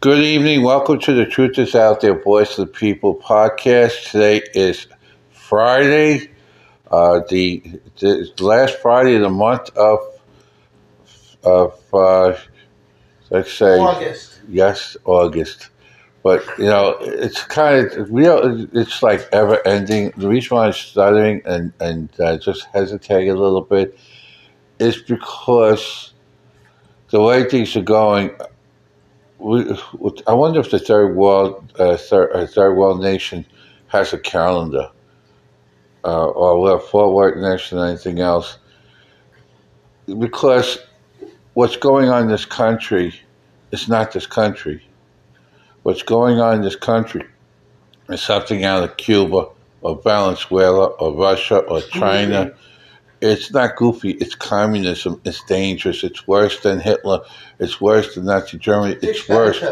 Good evening. Welcome to the Truth is Out There Voice of the People podcast. Today is Friday, uh, the, the last Friday of the month of, of uh, let's say, August. yes, August. But, you know, it's kind of, real, it's like ever ending. The reason why I'm stuttering and, and uh, just hesitating a little bit is because the way things are going, we, I wonder if the third world, uh, third, uh, third world nation has a calendar, uh, or have Fort Nation or anything else, because what's going on in this country is not this country. What's going on in this country is something out of Cuba or Venezuela or Russia or China. It's not goofy. It's communism. It's dangerous. It's worse than Hitler. It's worse than Nazi Germany. It's worse.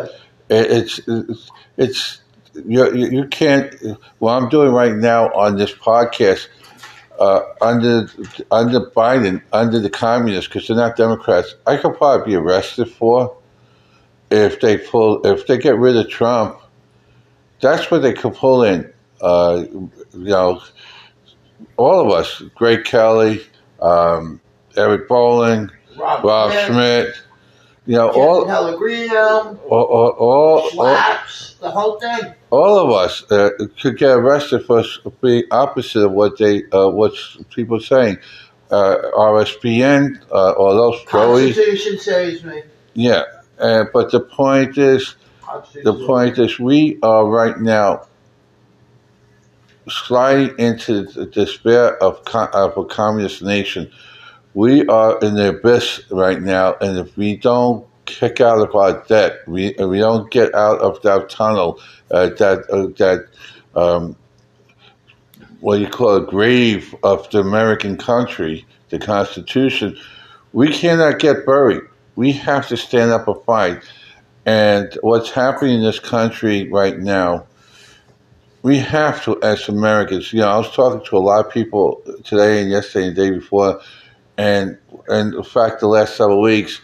It's it's it's you, you can't. What I'm doing right now on this podcast, uh, under under Biden, under the communists, because they're not Democrats, I could probably be arrested for if they pull if they get rid of Trump. That's what they could pull in. Uh, you know, all of us, Greg Kelly, um, Eric Bolling, Rob, Rob Schmitt, you know, all, Pellegrino, all, all, all, all, the whole thing. all of us uh, could get arrested for being opposite of what they, uh, what people are saying. Uh, RSPN, uh, or those Joey, Constitution saves me. yeah. Uh, but the point is, the point is, we are right now sliding into the despair of, of a communist nation. We are in the abyss right now, and if we don't kick out of our debt, we we don't get out of that tunnel, uh, that uh, that um, what you call a grave of the American country, the Constitution, we cannot get buried. We have to stand up and fight. And what's happening in this country right now, we have to, as Americans, you know, I was talking to a lot of people today and yesterday and the day before, and and in fact, the last several weeks.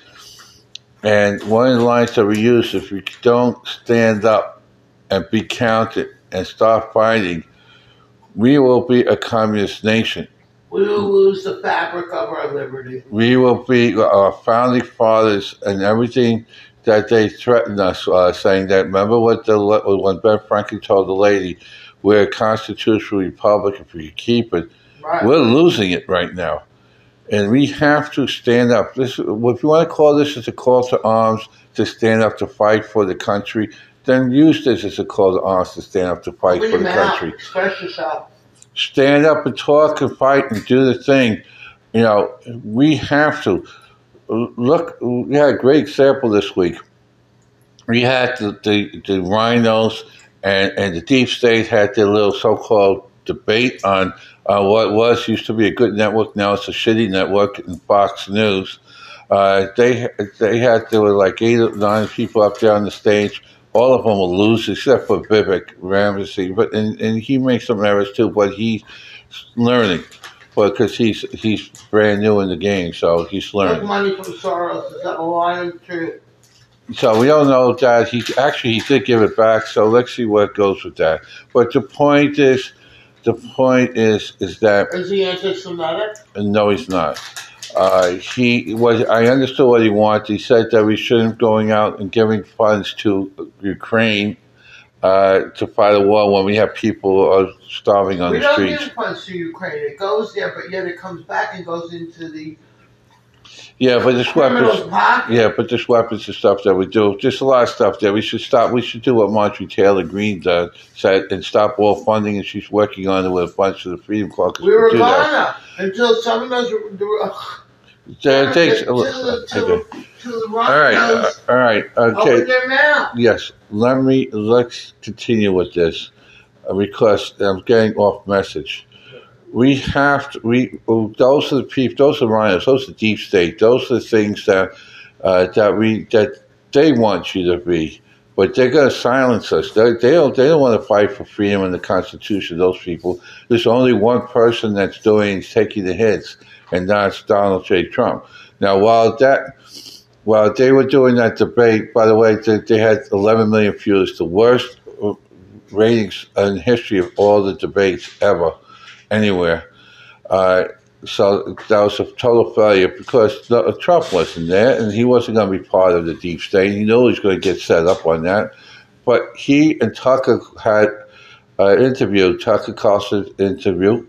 And one of the lines that we use, if we don't stand up and be counted and start fighting, we will be a communist nation. We will lose the fabric of our liberty. We will be our founding fathers and everything that they threatened us, uh, saying that. Remember what the when Ben Franklin told the lady, "We're a constitutional republic. If we keep it, Right. we're losing it right now." And we have to stand up. This, if you want to call this as a call to arms to stand up to fight for the country, then use this as a call to arms to stand up to fight for the mouth. country Express yourself. stand up and talk and fight and do the thing. You know, we have to. Look, we had a great example this week. We had the, the, the RINOs and, and the deep state had their little so called debate on uh, what was used to be a good network, now it's a shitty network in Fox News. Uh, they they had there were like eight or nine people up there on the stage. All of them will lose except for Vivek Ramsey, but and, and he makes some errors too. But he's learning, because he's he's brand new in the game, so he's learning. money from Soros. Is that a lie or true? So we don't know that he actually he did give it back. So let's see what goes with that. But the point is, the point is is that Is he anti-Semitic? no, he's not. Uh, he was. I understood what he wanted. He said that we shouldn't going out and giving funds to Ukraine uh, to fight a war when we have people are starving on we the don't streets. give funds to Ukraine. It goes there, but yet it comes back and goes into the Yeah, but this weapons. pocket. Yeah, but this weapons and stuff that we do, just a lot of stuff there. We should stop. We should do what Marjorie Taylor Greene does, said, and stop all funding. And she's working on it with a bunch of the Freedom Caucus. We were gonna until some of those were, were, So it takes. to, the, to, Okay. to the All right. uh, All right. open Okay. their mouth. Yes. Let me. Let's continue with this uh, because I'm getting off message. We have to. We those are the people. Those are RINOs. Those are deep state. Those are the things that uh, that we that they want you to be. But they're going to silence us. They, they don't. They don't want to fight for freedom and the Constitution. Those people. There's only one person that's doing is taking the hits, and that's Donald J. Trump. Now, while that While they were doing that debate, by the way, they, they had 11 million views, the worst ratings in history of all the debates ever, anywhere. Uh, so that was a total failure because Trump wasn't there and he wasn't going to be part of the deep state. He knew he was going to get set up on that. But he and Tucker had an interview, Tucker Carlson interview.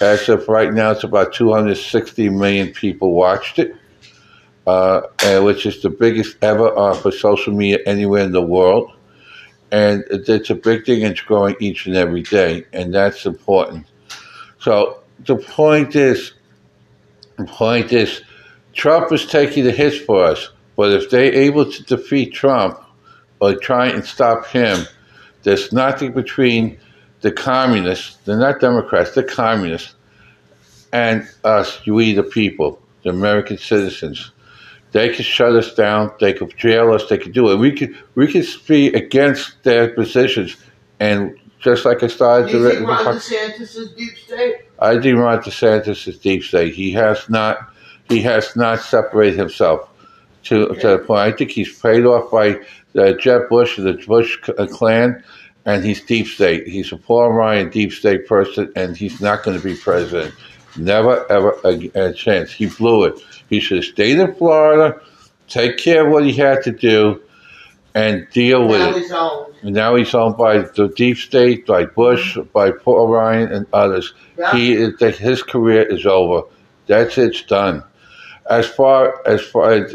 As of right now, it's about 260 million people watched it, uh, which is the biggest ever uh, for social media anywhere in the world. And it's a big thing. It's growing each and every day, and that's important. So the point is, the point is, Trump is taking the hits for us. But if they're able to defeat Trump or try and stop him, there's nothing between the communists, they're not Democrats, they're communists, and us, we the people, the American citizens. They could shut us down, they could jail us, they could do it. We could we could be against their positions and just like I started Do you think Ron DeSantis is deep state? I think Ron DeSantis is deep state. He has not he has not separated himself to okay. to the point. I think he's paid off by uh, Jeb Bush and the Bush uh, clan, and he's deep state. He's a Paul Ryan deep state person, and he's not going to be president. Never ever a, a chance. He blew it. He should have stayed in Florida, take care of what he had to do, and deal with it. And now he's owned by the deep state, by Bush, by Paul Ryan, and others. Yeah. He his career is over. That's it. It's done. As far as far as,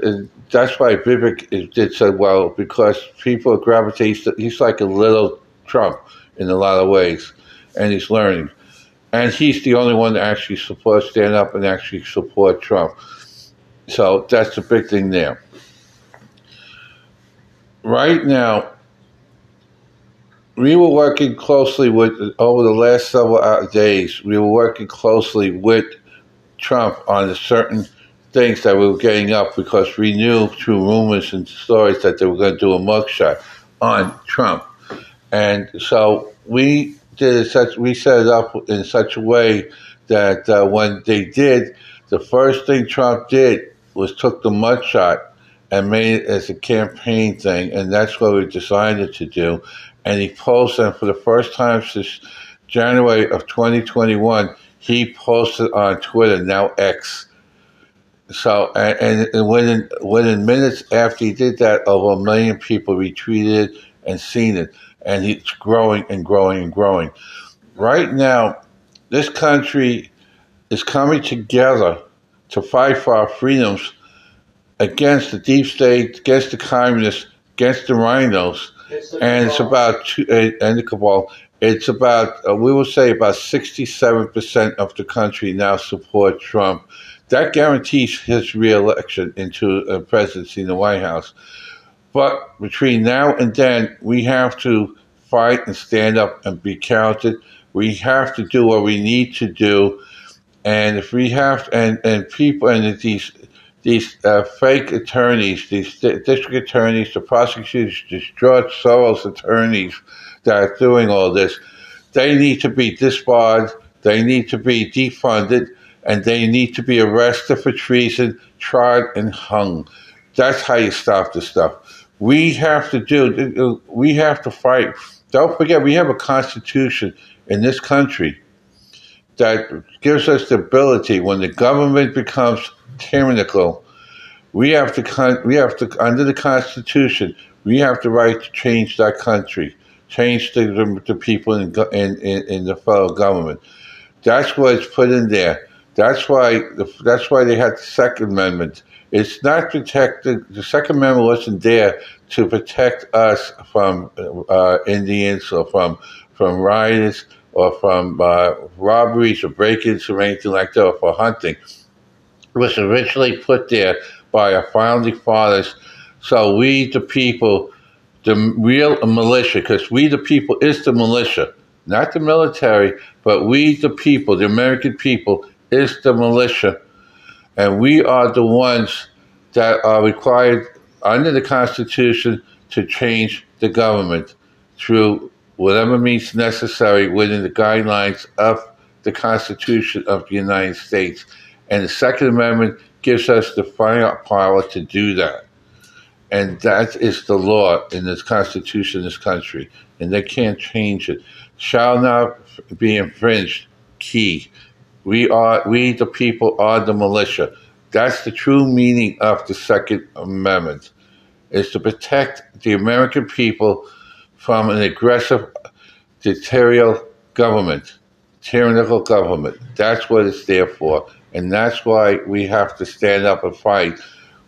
that's why Vivek did so well because people gravitate. He's like a little Trump in a lot of ways, and he's learning. And he's the only one that actually supports stand up and actually support Trump. So that's the big thing there right now, we were working closely with, over the last several uh, days, we were working closely with Trump on certain things that we were getting up because we knew through rumors and stories that they were going to do a mugshot on Trump. And so we did such, we set it up in such a way that uh, when they did, the first thing Trump did was took the mugshot and made it as a campaign thing, and that's what we decided to do. And he posted, for the first time since January of 2021, he posted on Twitter, now X. So, and, and within, within minutes after he did that, over a million people retweeted and seen it. And it's growing and growing and growing. Right now, this country is coming together to fight for our freedoms against the deep state, against the communists, against the RINOs, and it's about two, uh, and the cabal. It's about uh, we will say about sixty-seven percent of the country now support Trump. That guarantees his reelection into a presidency in the White House. But between now and then, we have to fight and stand up and be counted. We have to do what we need to do. And if we have, and, and people, and these these uh, fake attorneys, these district attorneys, the prosecutors, these George Soros attorneys that are doing all this, they need to be disbarred, they need to be defunded, and they need to be arrested for treason, tried, and hung. That's how you stop this stuff. We have to do, uh, uh, we have to fight. Don't forget, we have a constitution in this country that gives us the ability when the government becomes tyrannical. We have to, we have to, under the Constitution, we have the right to change that country, change the, the, the people in, in, in the federal government. That's what's put in there. That's why the, that's why they had the Second Amendment. It's not protected. The Second Amendment wasn't there to protect us from uh, Indians or from from rioters or from uh, robberies or break-ins or anything like that, or for hunting It was originally put there by our founding fathers. So we, the people, the real militia, because we, the people, is the militia, not the military, but we, the people, the American people, is the militia. And we are the ones that are required under the Constitution to change the government through whatever means necessary within the guidelines of the Constitution of the United States. And the Second Amendment gives us the firepower to do that. and that is the law in this constitution this country, and they can't change it. Shall not be infringed. Key. We are we the people are the militia. That's the true meaning of the Second Amendment. Is to protect the American people from an aggressive dictatorial government, tyrannical government. That's what it's there for. And that's why we have to stand up and fight.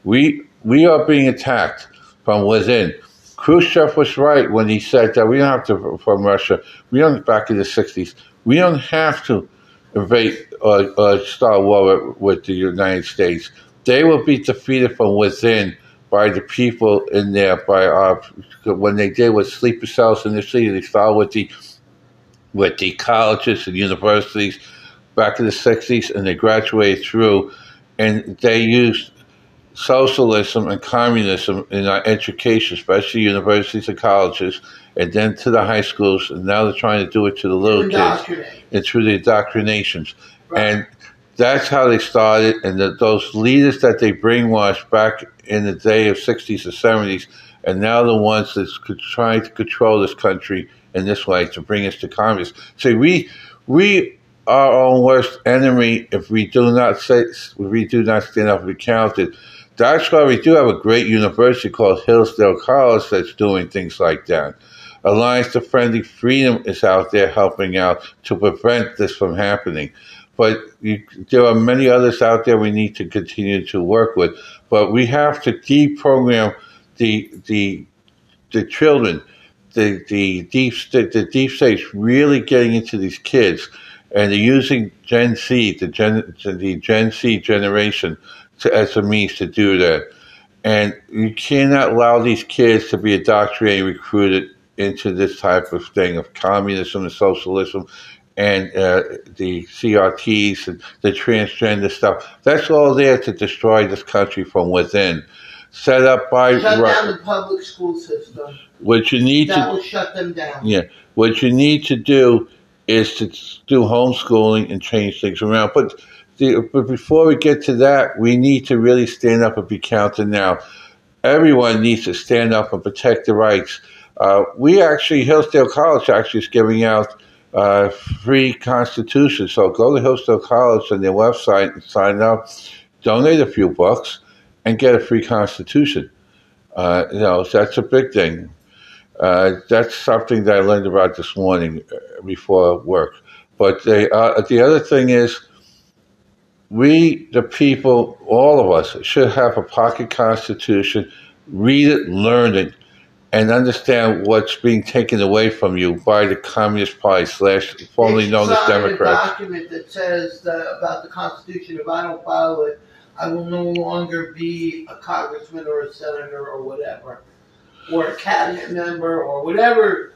We we are being attacked from within. Khrushchev was right when he said that we don't have to from Russia. We don't back in the '60s. We don't have to invade or, or start a war with, with the United States. They will be defeated from within by the people in there. By our when they did with sleeper cells initially, they started with the with the colleges and universities back in the '60s, and they graduated through, and they used socialism and communism in our education, especially universities and colleges, and then to the high schools, and now they're trying to do it to the little kids. and through the indoctrinations. Right. And that's how they started, and the, those leaders that they brainwashed back in the day of 60s and 70s, and now the ones that's trying to control this country in this way to bring us to communism. So we, we are our own worst enemy if we do not say, if we do not stand up and be counted. That's why we do have a great university called Hillsdale College that's doing things like that. Alliance to Friendly Freedom is out there helping out to prevent this from happening. But you, there are many others out there we need to continue to work with. But we have to deprogram the the the children, the the deep the deep states really getting into these kids, and they're using Gen Z, the Gen the Gen Z generation to, as a means to do that. And you cannot allow these kids to be indoctrinated, recruited into this type of thing of communism and socialism and uh, the CRTs and the transgender stuff. That's all there to destroy this country from within. Set up by shut down the public school system. What you need that to will shut them down. Yeah, what you need to do is to do homeschooling and change things around. But but before we get to that, we need to really stand up and be counted now. Everyone needs to stand up and protect the rights. Uh, we actually, Hillsdale College actually is giving out uh, free constitutions. So go to Hillsdale College on their website and sign up, donate a few bucks, and get a free constitution. Uh, you know, that's a big thing. Uh, that's something that I learned about this morning uh, before work. But they, uh, the other thing is, we, the people, all of us, should have a pocket constitution, read it, learn it, and understand what's being taken away from you by the Communist Party slash formerly known as Democrats. a document that says that about the Constitution. If I don't follow it, I will no longer be a congressman or a senator or whatever, or a cabinet member or whatever,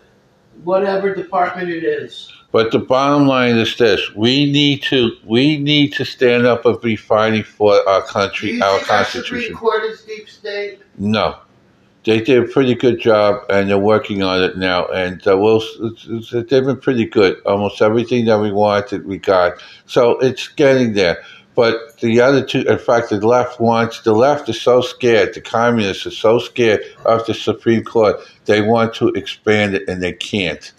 whatever department it is. But the bottom line is this: we need to we need to stand up and be fighting for our country, our constitution. Court is deep state? No, they did a pretty good job, and they're working on it now. And uh, we'll, they've been pretty good. Almost everything that we wanted, we got. So it's getting there. But the other two, in fact, the left wants, the left is so scared, the communists are so scared of the Supreme Court, they want to expand it and they can't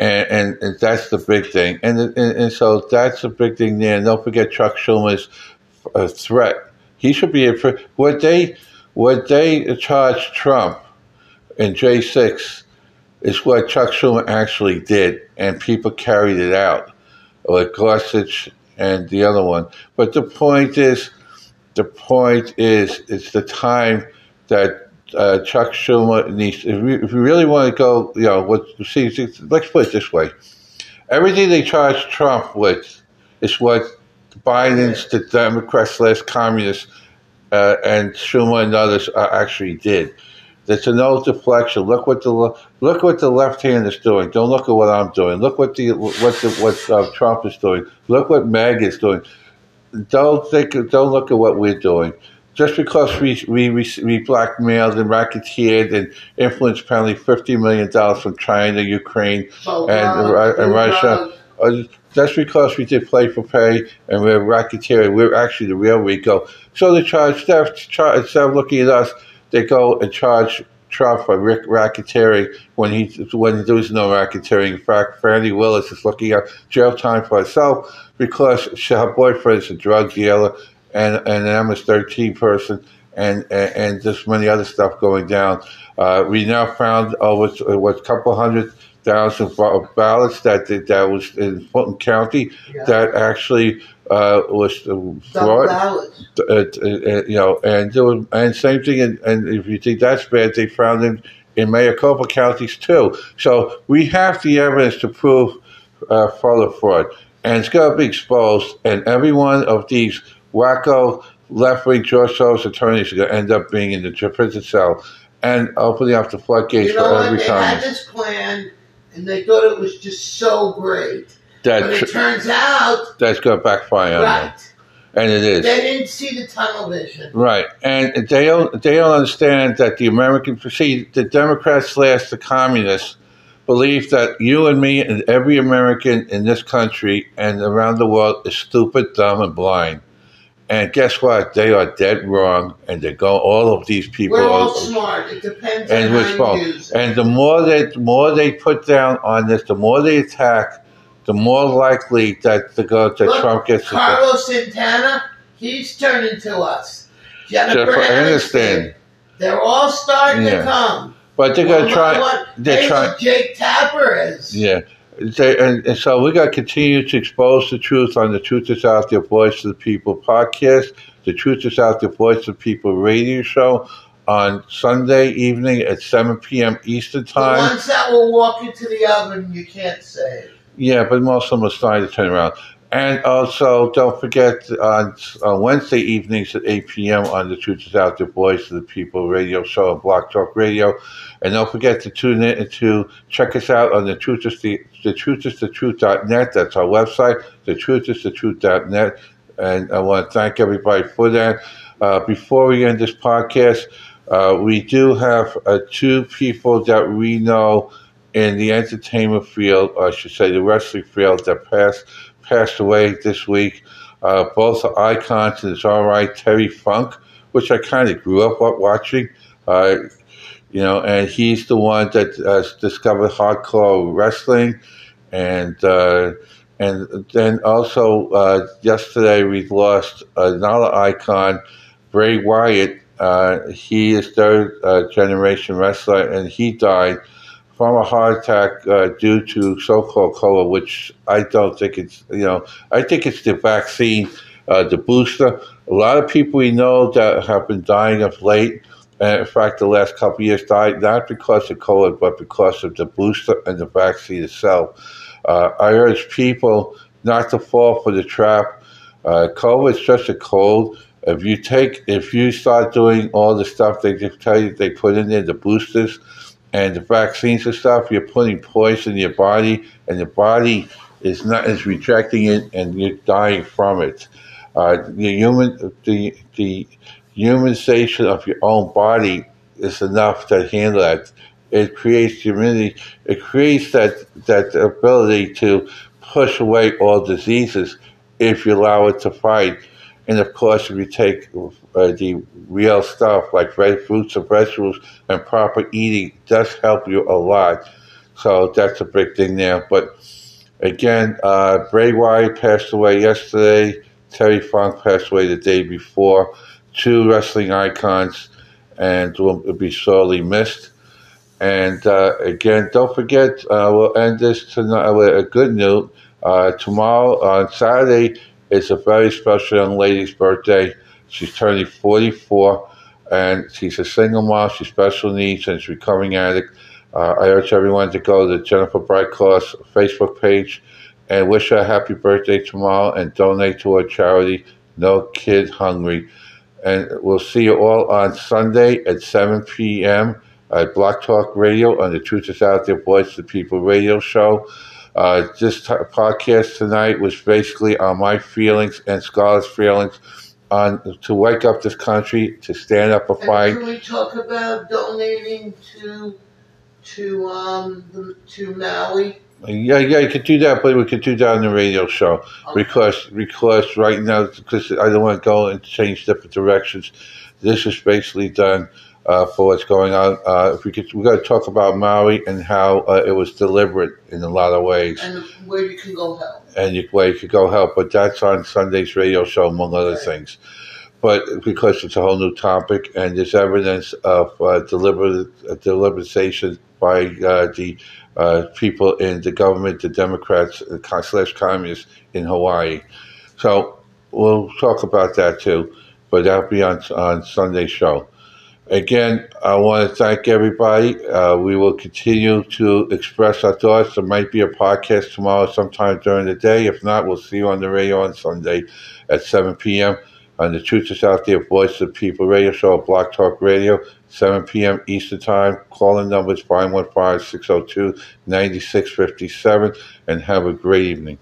and, and, and that's the big thing. And, and, and so that's the big thing there. And don't forget Chuck Schumer's uh, threat. He should be a what they what they charged Trump in J six is what Chuck Schumer actually did, and people carried it out, like Gorsuch and the other one. But the point is, the point is, it's the time that uh, Chuck Schumer needs. If we, if really want to go, you know, what see, let's put it this way: everything they charge Trump with is what Biden's, the Democrats slash communists, uh, and Schumer and others actually did. That's a no deflection. Look what the look what the left hand is doing. Don't look at what I'm doing. Look what the what the, what uh, Trump is doing. Look what Mag is doing. Don't think. Don't look at what we're doing just because we we we blackmailed and racketeered and influenced apparently fifty million dollars from China, Ukraine, oh, and, wow. and Russia. Uh, just because we did play for pay and we're racketeering, we're actually the real RICO. So the charge, theft, of, instead of looking at us, they go and charge Trump for Rick racketeering when he when there was no racketeering. In fact, Fani Willis is looking at jail time for herself because she, her boyfriend is a drug dealer and, and an MS-13 person and, and, and just many other stuff going down. Uh, we now found over what a couple hundred thousand ballots that that was in Fulton County Yeah. that actually uh, was fraud. Uh, uh, you know, and there was, and same thing. And, and if you think that's bad, they found it in Maricopa counties too. So we have the evidence to prove uh, fraud fraud, and it's going to be exposed. And every one of these wacko left wing George Soros attorneys are going to end up being in the prison cell and opening up the floodgates You know for every They had this plan, and they thought it was just so great. But That it turns out, that's going to backfire on them, right? and it is. They didn't see the tunnel vision. Right, and they don't they don't understand that the American see the Democrats slash the communists believe that you and me and every American in this country and around the world is stupid, dumb, and blind. And guess what? They are dead wrong, and they go. All of these people We're all are, smart. It depends and on how you use it. And the more they the more they put down on this, the more they attack, the more likely that the go that Look, Trump gets. Carlos Santana, he's turning to us. Jennifer Jennifer Aniston. Aniston. They're all starting Yeah. to come. But they're going to try. what- They're trying. Jake Tapper is. Yeah. They, and, and so we got to continue to expose the truth on the Truth is Out There Voice of the People podcast, the Truth is Out There Voice of the People radio show on Sunday evening at 7 p.m. Eastern Time. The ones that will walk into the oven, you can't save. Yeah, but most of them are starting to turn around. And also, don't forget on, Wednesday evenings at 8 p.m. on the Truth is Out There Voice of the People radio show on Blog Talk Radio. And don't forget to tune in to check us out on the Truth is the, the Truth is the Truth.net. That's our website, the Truth is the Truth.net. And I want to thank everybody for that. Uh, before we end this podcast, uh, we do have uh, two people that we know in the entertainment field, or I should say the wrestling field, that passed passed away this week. Uh, both icons, it's all right. Terry Funk, which I kind of grew up watching, uh, you know, and he's the one that uh, discovered hardcore wrestling, and uh, and then also uh, yesterday we lost another icon, Bray Wyatt. Uh, he is third generation wrestler, and he died from a heart attack uh, due to so-called COVID, which I don't think it's, you know, I think it's the vaccine, uh, the booster. A lot of people we know that have been dying of late, and in fact, the last couple of years died not because of COVID, but because of the booster and the vaccine itself. Uh, I urge people not to fall for the trap. Uh, COVID is just a cold. If you take, if you start doing all the stuff they just tell you they put in there, the boosters, and the vaccines and stuff, you're putting poison in your body, and the body is not is rejecting it, and you're dying from it. Uh, the human the the humanization of your own body is enough to handle that. It creates immunity. It creates that that ability to push away all diseases if you allow it to fight. And of course, if you take uh, the real stuff like red fruits and vegetables and proper eating, does help you a lot. So that's a big thing there. But again, uh, Bray Wyatt passed away yesterday. Terry Funk passed away the day before. Two wrestling icons, and will be sorely missed. And uh, again, don't forget, uh, we'll end this tonight with a good note. Uh, tomorrow on Saturday is a very special young lady's birthday. She's turning 44, and she's a single mom. She's special needs and she's a recovering addict. Uh, I urge everyone to go to Jennifer Brightcross Facebook page and wish her a happy birthday tomorrow and donate to her charity, No Kid Hungry. And we'll see you all on Sunday at 7 p.m. at Blog Talk Radio on the Truth is Out There Voice the People radio show. Uh, this t- podcast tonight was basically on my feelings and Scarlett's feelings on to wake up this country, to stand up And fight. can we talk about donating to to um to Maui? Yeah, yeah, you could do that, but we could do that on the radio show Okay. because because right now because I don't want to go and change different directions. This is basically done uh, for what's going on. Uh, if we could, we got to talk about Maui and how uh, it was deliberate in a lot of ways, And where you can go help. and you, where you could go help. But that's on Sunday's radio show, among other Right. things. But because it's a whole new topic, and there's evidence of uh, deliberate uh, deliberation by uh, the uh, people in the government, the Democrats slash communists in Hawaii. So we'll talk about that too, but that'll be on on Sunday's show. Again, I want to thank everybody. Uh, we will continue to express our thoughts. There might be a podcast tomorrow sometime during the day. If not, we'll see you on the radio on Sunday at 7 p.m. on the Truth is Out There Voice of People radio show at Blog Talk Radio, 7 p.m. Eastern Time. Call Calling numbers 515 602 9657 and have a great evening.